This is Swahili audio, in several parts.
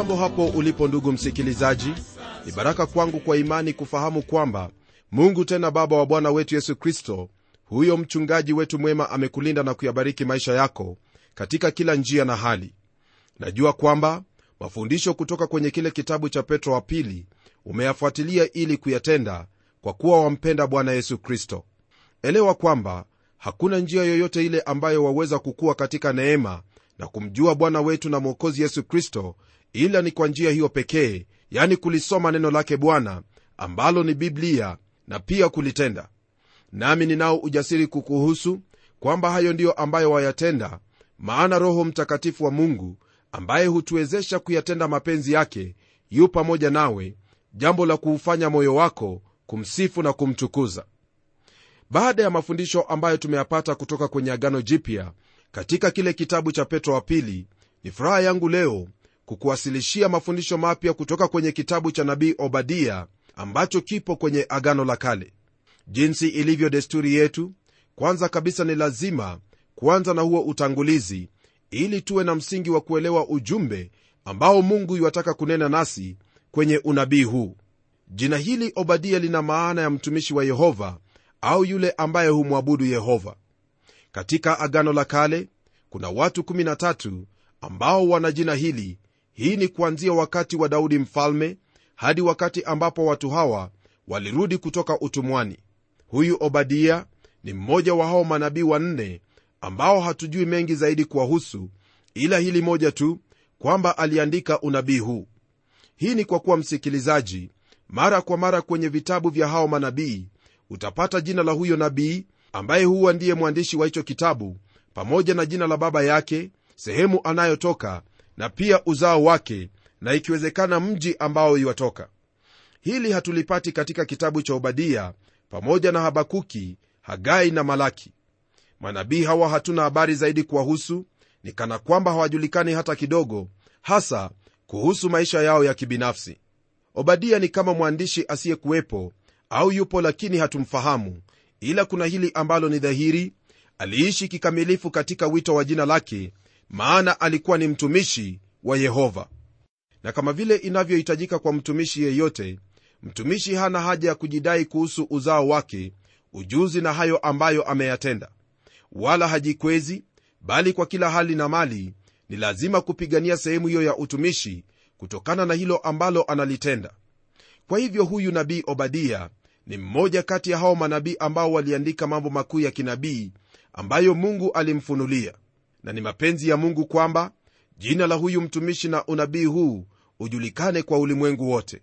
hujambo hapo ulipo ndugu msikilizaji. Ni baraka kwangu kwa imani kufahamu kwamba mungu tena baba wa bwana wetu yesu kristo huyo mchungaji wetu mwema amekulinda na kuyabariki maisha yako katika kila njia na hali. Najua kwamba mafundisho kutoka kwenye kile kitabu cha petro wa pili umeyafuatilia ili kuyatenda kwa kuwa wampenda bwana yesu kristo. Elewa kwamba hakuna njia yoyote ile ambayo waweza kukuwa katika neema na kumjua bwana wetu na mwokozi yesu kristo ila ni kwa njia hiyo pekee yani kulisoma neno lake bwana ambalo ni biblia na pia kulitenda. Nami ninao ujasiri kukuhusu kwamba hayo ndiyo ambayo wayatenda maana roho mtakatifu wa mungu ambaye hutuwezesha kuyatenda mapenzi yake yu pamoja nawe jambo la kuufanya moyo wako kumsifu na kumtukuza. Baada ya mafundisho ambayo tumeyapata kutoka kwenye agano jipya katika kile kitabu cha petro wa pili ni furaha yangu leo kukuwasilishia mafundisho mapya kutoka kwenye kitabu cha nabii obadia ambacho kipo kwenye agano la kale. Jinsi ilivyo desturi yetu kwanza kabisa ni lazima kuanza na huo utangulizi ili tuwe na msingi wa kuelewa ujumbe ambao mungu iwataka kunena nasi kwenye unabii huu. Jina hili obadia lina maana ya mtumishi wa yehova au yule ambaye humwabudu yehova. Katika agano la kale kuna watu 13 ambao wana jina hili hii ni kuanzia wakati wa daudi mfalme hadi wakati ambapo watu hawa walirudi kutoka utumwani. Huyu obadia ni mmoja wa hao manabii wanne ambao hatujui mengi zaidi kuwahusu ila hili moja tu kwamba aliandika unabii huu. Hii ni kwa kuwa msikilizaji mara kwa mara kwenye vitabu vya hao manabii utapata jina la huyo nabii ambaye huwa ndiye mwandishi wa hicho kitabu pamoja na jina la baba yake sehemu anayotoka na pia uzao wake na ikiwezekana mji ambao iwatoka. Hili hatulipati katika kitabu cha obadia pamoja na habakuki hagai na malaki. Manabii hawa hatuna habari zaidi kuwahusu ni kana kwamba hawajulikani hata kidogo hasa kuhusu maisha yao ya kibinafsi. Obadia ni kama mwandishi asiyekuwepo au yupo lakini hatumfahamu ila kuna hili ambalo ni dhahiri aliishi kikamilifu katika wito wa jina lake maana alikuwa ni mtumishi wa yehova. Na kama vile inavyohitajika kwa mtumishi yeyote mtumishi hana haja ya kujidai kuhusu uzao wake ujuzi na hayo ambayo ameyatenda. Wala hajikwezi bali kwa kila hali na mali ni lazima kupigania sehemu hiyo ya utumishi kutokana na hilo ambalo analitenda. Kwa hivyo huyu nabii obadia ni mmoja kati ya hao manabii ambao waliandika mambo makuu ya kinabii ambayo mungu alimfunulia na ni mapenzi ya mungu kwamba jina la huyu mtumishi na unabii huu ujulikane kwa ulimwengu wote.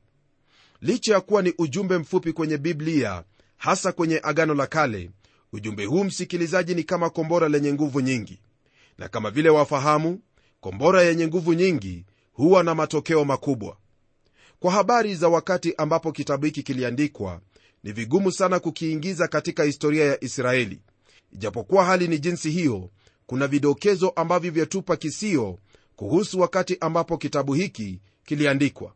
Licha ya kuwa ni ujumbe mfupi kwenye biblia hasa kwenye agano la kale ujumbe huu msikilizaji ni kama kombora lenye nguvu nyingi. Na kama vile wafahamu kombora yenye nguvu nyingi huwa na matokeo makubwa. Kwa habari za wakati ambapo kitabu hiki kiliandikwa ni vigumu sana kukiingiza katika historia ya israeli. Ijapokuwa hali ni jinsi hiyo kuna vidokezo ambavyo vyatupa kisio kuhusu wakati ambapo kitabu hiki kiliandikwa.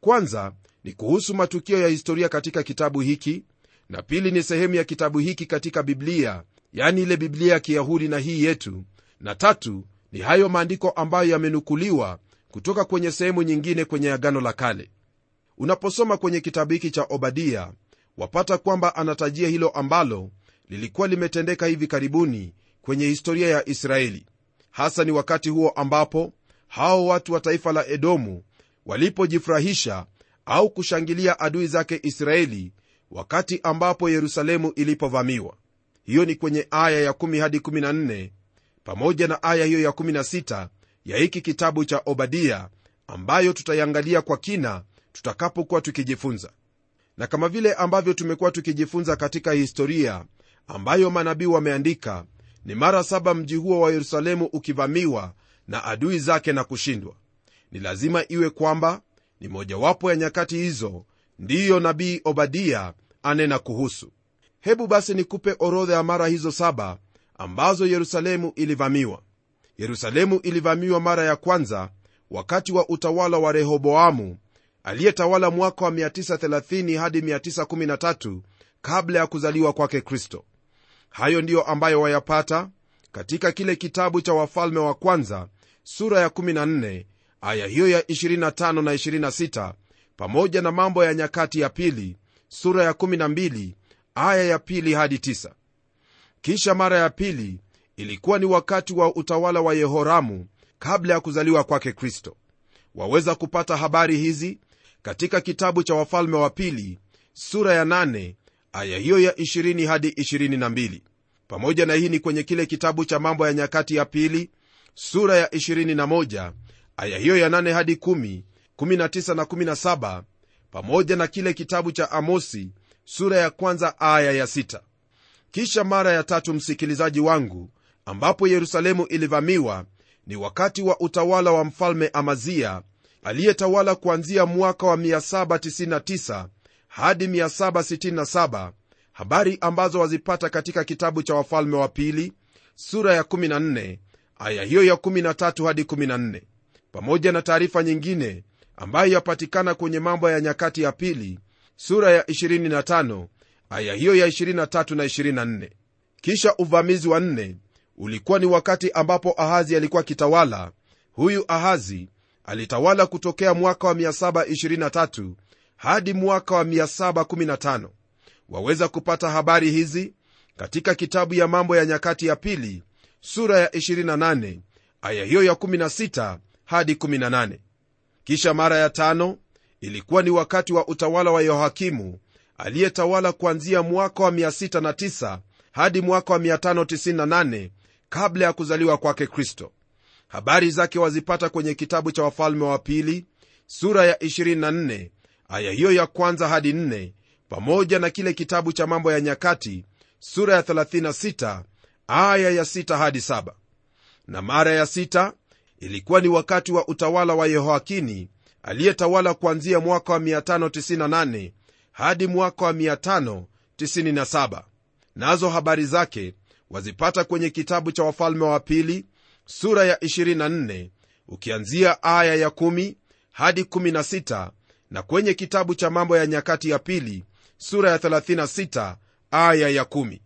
Kwanza ni kuhusu matukio ya historia katika kitabu hiki na pili ni sehemu ya kitabu hiki katika biblia yani ile biblia ya kiyahudi na hii yetu. Na tatu ni hayo maandiko ambayo yamenukuliwa kutoka kwenye sehemu nyingine kwenye agano la kale. Unaposoma kwenye kitabu hiki cha obadia wapata kwamba anatajia hilo ambalo lilikuwa limetendeka hivi karibuni kwenye historia ya israeli hasa ni wakati huo ambapo hao watu wa taifa la edomu walipojifurahisha au kushangilia adui zake israeli wakati ambapo yerusalemu ilipovamiwa. Hiyo ni kwenye aya ya 1 hadi 14 pamoja na aya hiyo ya 16 ya hiki kitabu cha obadia ambayo tutaiangalia kwa kina tutakapokuwa tukijifunza. Na kama vile ambavyo tumekuwa tukijifunza katika historia ambayo manabii wameandika ni mara saba mji huo wa yerusalemu ukivamiwa na adui zake na kushindwa. Ni lazima iwe kwamba ni mojawapo ya nyakati hizo ndiyo nabii obadia anena kuhusu. Hebu basi nikupe orodha ya mara hizo saba ambazo yerusalemu ilivamiwa. Yerusalemu ilivamiwa mara ya kwanza wakati wa utawala wa rehoboamu aliyetawala mwaka wa 930 hadi 913 kabla ya kuzaliwa kwake kristo hayo ndiyo ambayo wayapata katika kile kitabu cha wafalme wa kwanza sura ya 14 aya hiyo ya 25 na 26 pamoja na mambo ya nyakati ya pili sura ya 12 aya ya pili hadi 9 kisha mara ya pili ilikuwa ni wakati wa utawala wa yehoramu kabla ya kuzaliwa kwake kristo. Waweza kupata habari hizi katika kitabu cha wafalme wa pili sura ya 8 aya hiyo ya 20 hadi 22 pamoja na hii ni kwenye kile kitabu cha mambo ya nyakati ya pili sura ya 21 aya hiyo ya 8 hadi 10 19 na 17 pamoja na kile kitabu cha amosi sura ya kwanza aya ya 6 kisha mara ya tatu msikilizaji wangu ambapo yerusalemu ilivamiwa ni wakati wa utawala wa mfalme amazia aliyetawala kuanzia mwaka wa 799 hadi 767 habari ambazo wazipata katika kitabu cha wafalme wa pili sura ya 14 aya hiyo ya 13 hadi 14 pamoja na taarifa nyingine ambayo yapatikana kwenye mambo ya nyakati ya pili sura ya 25 aya hiyo ya 23 na 24 kisha uvamizi wa nne ulikuwa ni wakati ambapo ahazi alikuwa akitawala. Huyu ahazi alitawala kutokea mwaka wa 723 hadi mwaka wa 715 waweza kupata habari hizi katika kitabu ya mambo ya nyakati ya pili sura ya 28 aya hiyo ya 16 hadi 18 kisha mara ya tano ilikuwa ni wakati wa utawala wa yohakimu aliyetawala kuanzia mwaka wa 609 hadi mwaka wa 598 kabla ya kuzaliwa kwake kristo. Habari zake wazipata kwenye kitabu cha wafalme wa pili sura ya 24 aya hiyo ya kwanza hadi nne pamoja na kile kitabu cha mambo ya nyakati sura ya 36 aya ya 6 hadi 7 na mara ya 6 ilikuwa ni wakati wa utawala wa yehoakini aliyetawala kuanzia mwaka wa 598 hadi mwaka wa 597 nazo habari zake wazipata kwenye kitabu cha wafalme wa pili sura ya 24 ukianzia aya ya 1 hadi 16 na kwenye kitabu cha mambo ya nyakati ya pili sura ya 36 aya ya 1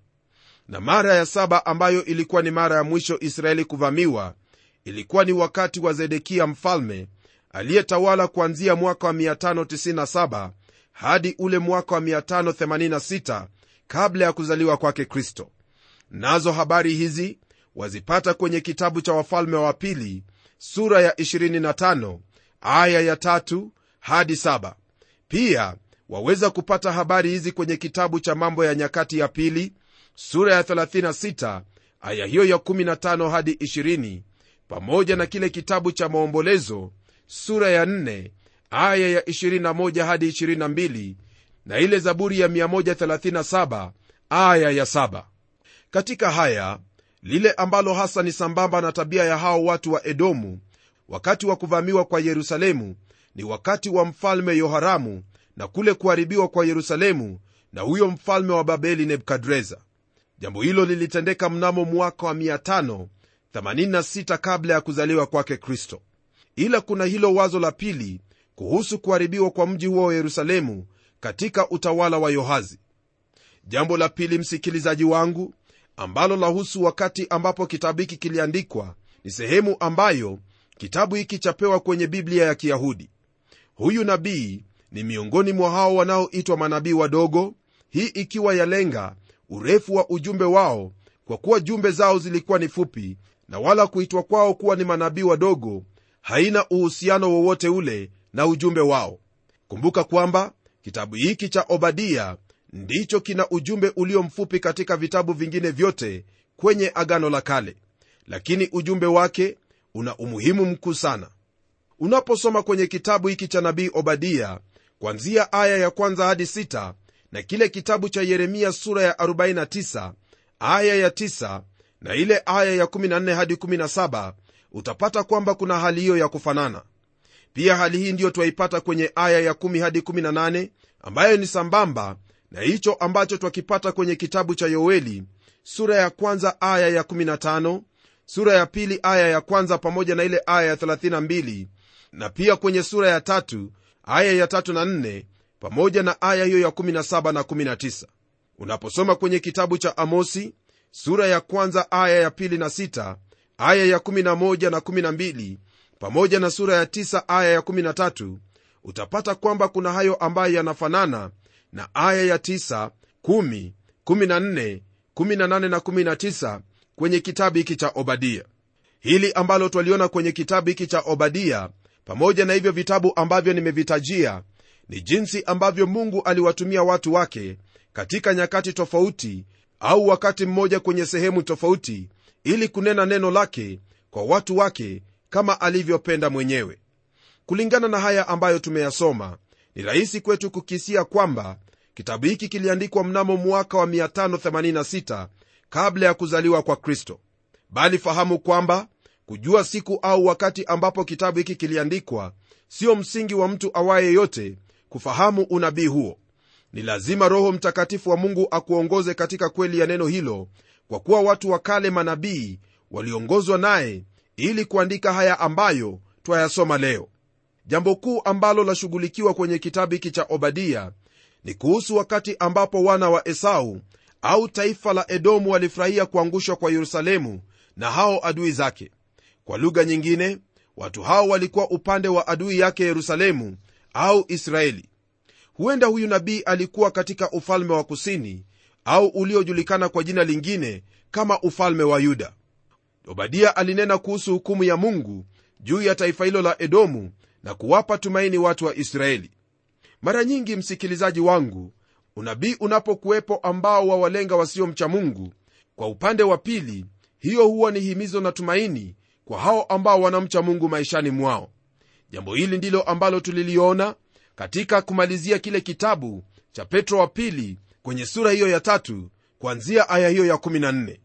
na mara ya saba ambayo ilikuwa ni mara ya mwisho israeli kuvamiwa ilikuwa ni wakati wa zedekia mfalme aliyetawala kuanzia mwaka wa 597 hadi ule mwaka wa 586 kabla ya kuzaliwa kwake kristo. Nazo habari hizi wazipata kwenye kitabu cha wafalme wa pili sura ya 25 aya ya hadi saba. pia waweza kupata habari hizi kwenye kitabu cha mambo ya nyakati ya pili sura ya 36 aya hiyo ya 15 hadi 20 pamoja na kile kitabu cha maombolezo sura ya 4 aya ya 21 hadi 22 na ile zaburi ya 137 aya ya 7 katika haya lile ambalo hasa ni sambamba na tabia ya hao watu wa edomu wakati wa kuvamiwa kwa yerusalemu ni wakati wa mfalme yoharamu na kule kuharibiwa kwa yerusalemu na huyo mfalme wa babeli nebukadreza. Jambo hilo lilitendeka mnamo mwaka wa 586 kabla ya kuzaliwa kwake kristo. Ila kuna hilo wazo la pili kuhusu kuharibiwa kwa mji huo wa yerusalemu katika utawala wa yohazi. Jambo la pili msikilizaji wangu ambalo lahusu wakati ambapo kitabu hiki kiliandikwa ni sehemu ambayo kitabu hiki chapewa kwenye biblia ya kiyahudi huyu nabii ni miongoni mwa hao wanaoitwa manabii wadogo hii ikiwa yalenga urefu wa ujumbe wao kwa kuwa jumbe zao zilikuwa ni fupi na wala kuitwa kwao kuwa ni manabii wadogo haina uhusiano wowote ule na ujumbe wao. Kumbuka kwamba kitabu hiki cha obadia ndicho kina ujumbe ulio mfupi katika vitabu vingine vyote kwenye agano la kale lakini ujumbe wake una umuhimu mkuu sana unaposoma kwenye kitabu hiki cha nabii obadia kwanzia aya ya kwanza hadi 6 na kile kitabu cha yeremia sura ya 49 aya ya 9 na ile aya ya 14 hadi 17 utapata kwamba kuna hali hiyo ya kufanana. Pia hali hii ndiyo twaipata kwenye aya ya 1 hadi 18 ambayo ni sambamba na hicho ambacho twakipata kwenye kitabu cha yoeli sura ya kwanza aya ya 15 sura ya pili aya ya kwanza pamoja na ile aya ya 32 na pia kwenye sura ya tatu aya ya tatu na nne pamoja na aya hiyo ya 17 na 19 unaposoma kwenye kitabu cha amosi sura ya kwanza aya ya pili na sita aya ya 11 na 12 pamoja na sura ya tisa aya ya 13 utapata kwamba kuna hayo ambayo yanafanana na aya ya 9 10 14 18 na 19 kwenye kitabu hiki cha obadia. Hili ambalo twaliona kwenye kitabu hiki cha obadia pamoja na hivyo vitabu ambavyo nimevitajia ni jinsi ambavyo mungu aliwatumia watu wake katika nyakati tofauti au wakati mmoja kwenye sehemu tofauti ili kunena neno lake kwa watu wake kama alivyopenda mwenyewe. Kulingana na haya ambayo tumeyasoma ni rahisi kwetu kukisia kwamba kitabu hiki kiliandikwa mnamo mwaka wa 586 kabla ya kuzaliwa kwa kristo. Bali fahamu kwamba kujua siku au wakati ambapo kitabu hiki kiliandikwa sio msingi wa mtu awaye yote kufahamu unabii huo. Ni lazima roho mtakatifu wa mungu akuongoze katika kweli ya neno hilo kwa kuwa watu wa kale manabii waliongozwa naye ili kuandika haya ambayo twayasoma leo. Jambo kuu ambalo lashughulikiwa kwenye kitabu hiki cha obadia ni kuhusu wakati ambapo wana wa esau au taifa la edomu walifurahia kuangushwa kwa yerusalemu na hao adui zake kwa lugha nyingine watu hao walikuwa upande wa adui yake yerusalemu au israeli. Huenda huyu nabii alikuwa katika ufalme wa kusini au uliojulikana kwa jina lingine kama ufalme wa yuda. Obadia alinena kuhusu hukumu ya mungu juu ya taifa hilo la edomu na kuwapa tumaini watu wa israeli. Mara nyingi msikilizaji wangu unabii unapokuwepo ambao wawalenga wasiomcha mungu kwa upande wa pili hiyo huwa ni himizo na tumaini kwa hao ambao wanamcha mungu maishani mwao. Jambo hili ndilo ambalo tuliliona katika kumalizia kile kitabu cha petro wa pili kwenye sura hiyo ya tatu kuanzia aya hiyo ya 14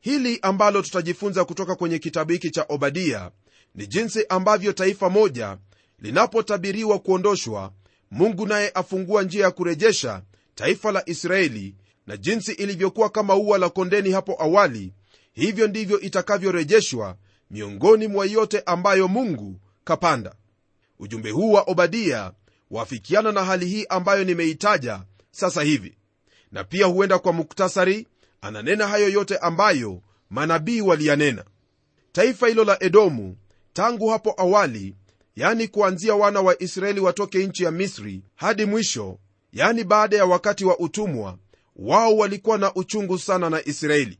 hili ambalo tutajifunza kutoka kwenye kitabu hiki cha obadia ni jinsi ambavyo taifa moja linapotabiriwa kuondoshwa mungu naye afungua njia ya kurejesha taifa la israeli na jinsi ilivyokuwa kama ua la kondeni hapo awali hivyo ndivyo itakavyorejeshwa miongoni mwa yote ambayo mungu kapanda. Ujumbe huu wa obadia wafikiana na hali hii ambayo nimeitaja sasa hivi. Na pia huenda kwa muktasari ananena hayo yote ambayo manabii waliyanena. Taifa hilo la edomu tangu hapo awali yani kuanzia wana wa israeli watoke nchi ya misri hadi mwisho yani baada ya wakati wa utumwa wao walikuwa na uchungu sana na israeli.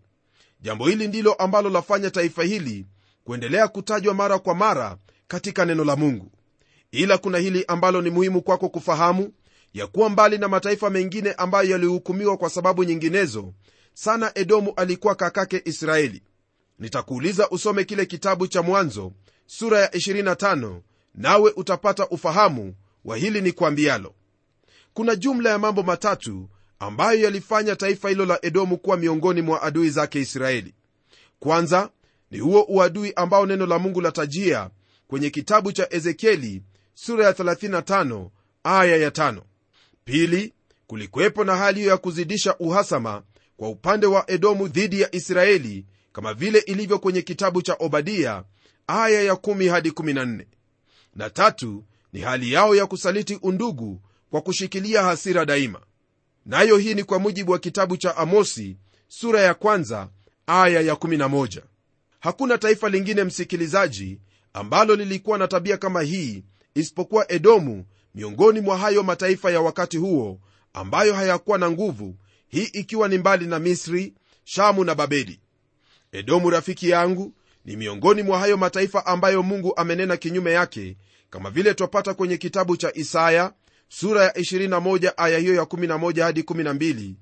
Jambo hili ndilo ambalo lafanya taifa hili kuendelea kutajwa mara kwa mara katika neno la mungu. Ila kuna hili ambalo ni muhimu kwako kufahamu ya kuwa mbali na mataifa mengine ambayo yalihukumiwa kwa sababu nyinginezo sana edomu alikuwa kakake israeli. Nitakuuliza usome kile kitabu cha mwanzo sura ya 25 nawe utapata ufahamu wa hili ni kwambialo kuna jumla ya mambo matatu ambayo yalifanya taifa hilo la edomu kuwa miongoni mwa adui zake israeli. Kwanza ni huo uadui ambao neno la mungu latajia kwenye kitabu cha ezekieli sura ya 35 aya ya 5 pili kulikuwepo na hali hiyo ya kuzidisha uhasama kwa upande wa edomu dhidi ya israeli kama vile ilivyo kwenye kitabu cha obadia aya ya 1 hadi 14 na tatu ni hali yao ya kusaliti undugu kwa kushikilia hasira daima. Nayo hii ni kwa mujibu wa kitabu cha amosi sura ya kwanza aya ya 11 hakuna taifa lingine msikilizaji ambalo lilikuwa na tabia kama hii isipokuwa edomu miongoni mwa hayo mataifa ya wakati huo ambayo hayakuwa na nguvu hii ikiwa ni mbali na misri shamu na babeli. Edomu rafiki yangu ni miongoni mwa hayo mataifa ambayo mungu amenena kinyume yake kama vile twapata kwenye kitabu cha isaya sura ya 21 aya hiyo ya 11 hadi 12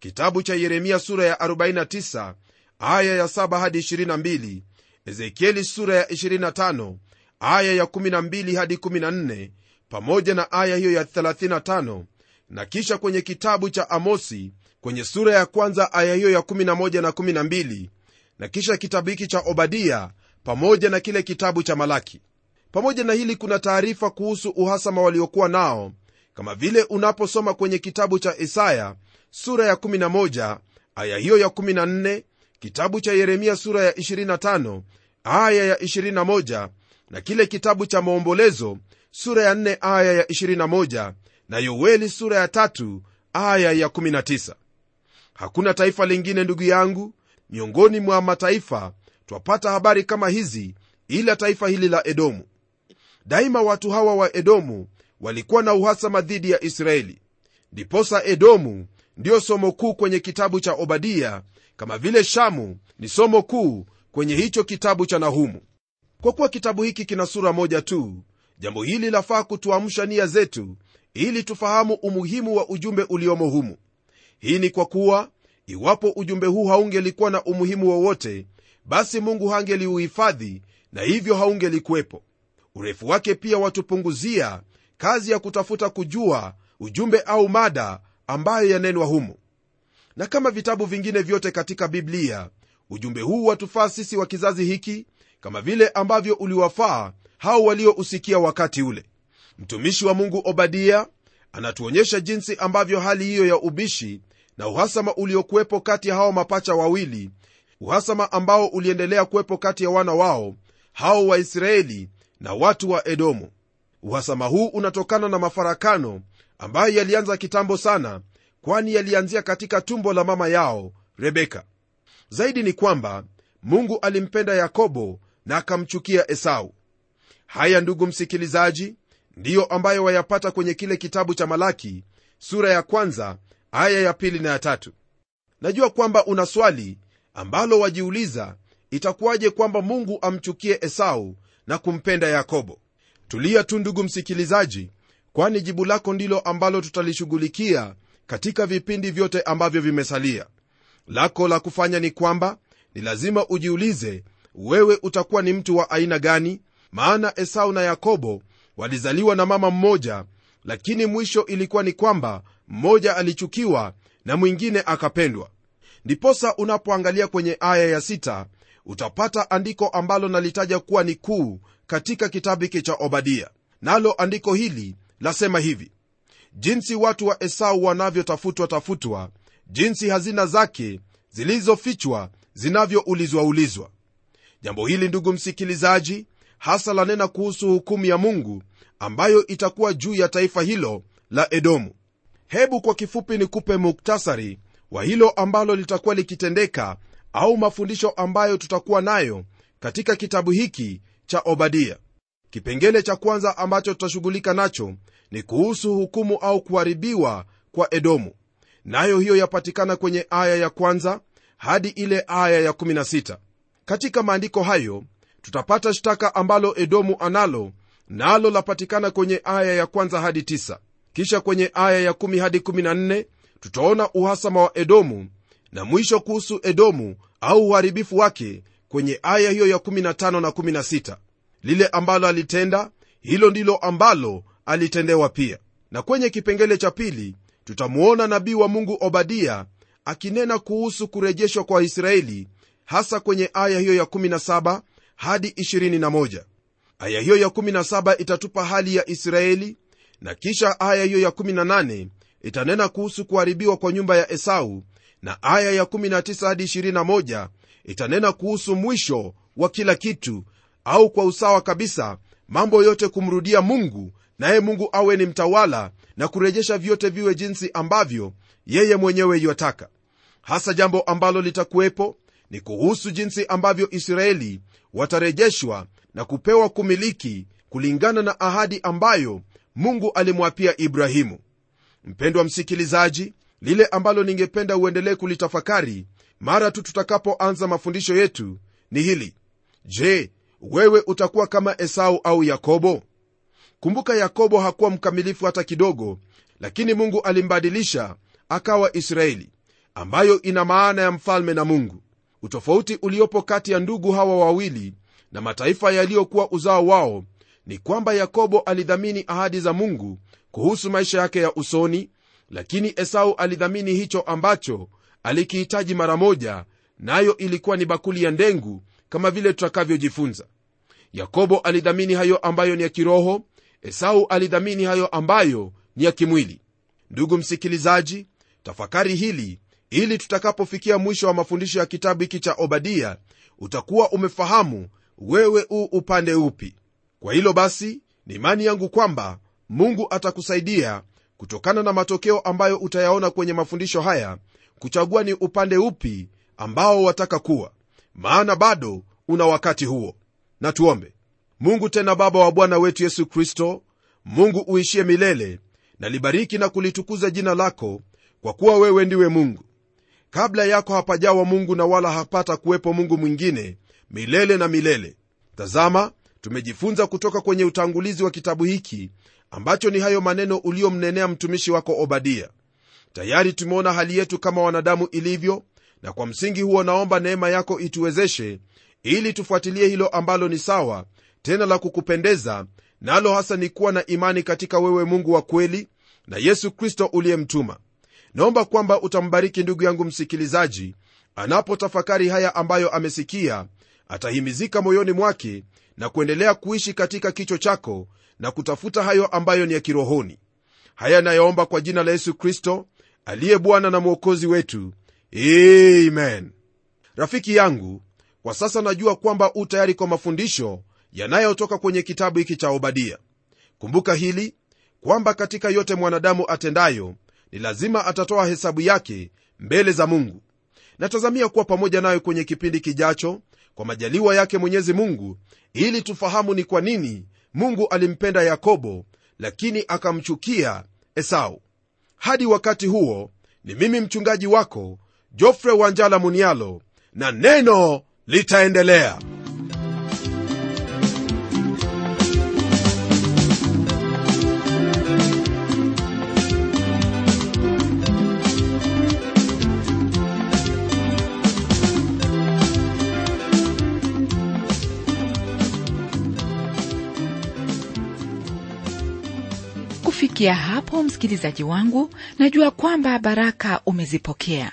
kitabu cha yeremia sura ya 49 aya ya 7 hadi 22 ezekieli sura ya 25 aya ya 12 hadi 14 pamoja na aya hiyo ya 35 na kisha kwenye kitabu cha amosi kwenye sura ya kwanza aya hiyo ya 11 na 12 na kisha kitabu hiki cha obadia pamoja na kile kitabu cha malaki. Pamoja na hili kuna taarifa kuhusu uhasama waliokuwa nao kama vile unaposoma kwenye kitabu cha isaya sura ya 11 aya hiyo ya 14 kitabu cha yeremia sura ya 25 aya ya 21 na kile kitabu cha maombolezo sura ya 4 aya ya 21 na yoeli sura ya 3 aya ya 19 hakuna taifa lingine ndugu yangu miongoni mwa mataifa twapata habari kama hizi ila taifa hili la edomu. Daima watu hawa wa edomu walikuwa na uhasama dhidi ya israeli. Ndiposa edomu ndiyo somo kuu kwenye kitabu cha obadia kama vile shamu ni somo kuu kwenye hicho kitabu cha nahumu. Kwa kuwa kitabu hiki kina sura moja tu jambo hili lafaa kutuamsha nia zetu ili tufahamu umuhimu wa ujumbe uliomo humu. Hii ni kwa kuwa iwapo ujumbe huu haungelikuwa na umuhimu wowote basi mungu hangeliuhifadhi na hivyo haungelikuwepo. Urefu wake pia watupunguzia kazi ya kutafuta kujua ujumbe au mada ambayo yanenwa humu na kama vitabu vingine vyote katika biblia ujumbe huu watufaa sisi wa kizazi hiki kama vile ambavyo uliwafaa hao waliousikia wakati ule. Mtumishi wa mungu obadia anatuonyesha jinsi ambavyo hali hiyo ya ubishi na uhasama uliokuwepo kati ya hao mapacha wawili uhasama ambao uliendelea kuwepo kati ya wana wao hao waisraeli na watu wa edomu. Uhasama huu unatokana na mafarakano ambayo yalianza kitambo sana kwani yalianzia katika tumbo la mama yao rebeka. Zaidi ni kwamba mungu alimpenda yakobo na akamchukia esau. Haya ndugu msikilizaji ndiyo ambayo wayapata kwenye kile kitabu cha malaki sura ya kwanza aya ya pili na ya tatu. Najua kwamba una swali ambalo wajiuliza itakuwaje kwamba mungu amchukie esau na kumpenda yakobo? Tulia tu ndugu msikilizaji kwani jibu lako ndilo ambalo tutalishughulikia katika vipindi vyote ambavyo vimesalia. Lako la kufanya ni kwamba ni lazima ujiulize wewe utakuwa ni mtu wa aina gani? Maana esau na yakobo walizaliwa na mama mmoja lakini mwisho ilikuwa ni kwamba mmoja alichukiwa na mwingine akapendwa. Ndiposa unapoangalia kwenye aya ya sita, utapata andiko ambalo nalitaja kuwa ni kuu katika kitabu hiki cha obadia. Nalo andiko hili lasema hivi jinsi watu wa esau wanavyotafutwa tafutwa jinsi hazina zake zilizofichwa zinavyoulizwaulizwa jambo hili ndugu msikilizaji hasa lanena kuhusu hukumu ya mungu ambayo itakuwa juu ya taifa hilo la edomu. Hebu kwa kifupi nikupe muktasari wa hilo ambalo litakuwa likitendeka au mafundisho ambayo tutakuwa nayo katika kitabu hiki cha obadia kipengele cha kwanza ambacho tutashughulika nacho ni kuhusu hukumu au kuharibiwa kwa edomu. Nayo hiyo yapatikana kwenye aya ya kwanza hadi ile aya ya 16 katika maandiko hayo tutapata shtaka ambalo edomu analo nalo lapatikana kwenye aya ya kwanza hadi 9 kisha kwenye aya ya 1 hadi 14 tutaona uhasama wa edomu na mwisho kuhusu edomu au uharibifu wake kwenye aya hiyo ya 15 na 16 lile ambalo alitenda hilo ndilo ambalo alitendewa pia. Na kwenye kipengele cha pili tutamuona nabii wa mungu obadia akinena kuhusu kurejeshwa kwa israeli hasa kwenye aya hiyo ya 17 hadi 21 aya hiyo ya 17 itatupa hali ya israeli na kisha aya hiyo ya 18 itanena kuhusu kuharibiwa kwa nyumba ya esau na aya ya 19 hadi 21 itanena kuhusu mwisho wa kila kitu au kwa usawa kabisa mambo yote kumrudia mungu naye mungu awe ni mtawala na kurejesha vyote viwe jinsi ambavyo yeye mwenyewe yotaka hasa jambo ambalo litakuwepo ni kuhusu jinsi ambavyo israeli watarejeshwa na kupewa kumiliki kulingana na ahadi ambayo mungu alimwapia ibrahimu. Mpendwa msikilizaji lile ambalo ningependa uendelee kulitafakari mara tu tutakapoanza mafundisho yetu ni hili. Je wewe utakuwa kama esau au yakobo? Kumbuka yakobo hakuwa mkamilifu hata kidogo lakini mungu alimbadilisha akawa israeli ambayo ina maana ya mfalme na mungu. Utofauti uliopo kati ya ndugu hawa wawili na mataifa yaliyokuwa uzao wao ni kwamba yakobo alidhamini ahadi za mungu kuhusu maisha yake ya usoni lakini esau alidhamini hicho ambacho alikihitaji mara moja nayo ilikuwa ni bakuli ya ndengu kama vile tutakavyojifunza. Yakobo alidhamini hayo ambayo ni ya kiroho esau alidhamini hayo ambayo ni ya kimwili. Ndugu msikilizaji tafakari hili ili tutakapofikia mwisho wa mafundisho ya kitabu hiki cha obadia utakuwa umefahamu wewe u upande upi. Kwa hilo basi ni imani yangu kwamba mungu atakusaidia kutokana na matokeo ambayo utayaona kwenye mafundisho haya kuchagua ni upande upi ambao wataka kuwa maana bado una wakati huo. Na tuombe. Mungu tena baba wa bwana wetu yesu kristo mungu uishie milele nalibariki na kulitukuza jina lako kwa kuwa wewe ndiwe mungu. Kabla yako hapajawa mungu na wala hapata kuwepo mungu mwingine milele na milele. Tazama tumejifunza kutoka kwenye utangulizi wa kitabu hiki ambacho ni hayo maneno uliomnenea mtumishi wako obadia. Tayari tumeona hali yetu kama wanadamu ilivyo na kwa msingi huo naomba neema yako ituwezeshe ili tufuatilie hilo ambalo ni sawa tena la kukupendeza nalo na hasa ni kuwa na imani katika wewe mungu wa kweli na yesu kristo uliyemtuma. Naomba kwamba utambariki ndugu yangu msikilizaji anapotafakari haya ambayo amesikia atahimizika moyoni mwake na kuendelea kuishi katika kicho chako na kutafuta hayo ambayo ni ya kirohoni. Haya nayaomba kwa jina la yesu kristo aliye bwana na mwokozi wetu amen. Rafiki yangu kwa sasa najua kwamba u tayari kwa mafundisho yanayotoka kwenye kitabu hiki cha obadia. Kumbuka hili kwamba katika yote mwanadamu atendayo ni lazima atatoa hesabu yake mbele za mungu. Natazamia kuwa pamoja nayo kwenye kipindi kijacho kwa majaliwa yake mwenyezi mungu ili tufahamu ni kwa nini mungu alimpenda yakobo lakini akamchukia esau. Hadi wakati huo ni mimi mchungaji wako jofre wanjala munialo na neno litaendelea. Kufikia hapo msikilizaji wangu najua kwamba baraka umezipokea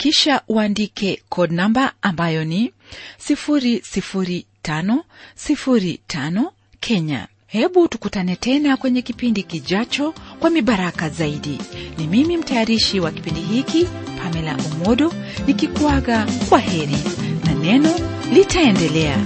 kisha uandike code namba ambayo ni 00505 Kenya. Hebu tukutane tena kwenye kipindi kijacho kwa mibaraka zaidi. Ni mimi mtayarishi wa kipindi hiki Pamela Umodo nikikuaga kwa heri na neno litaendelea.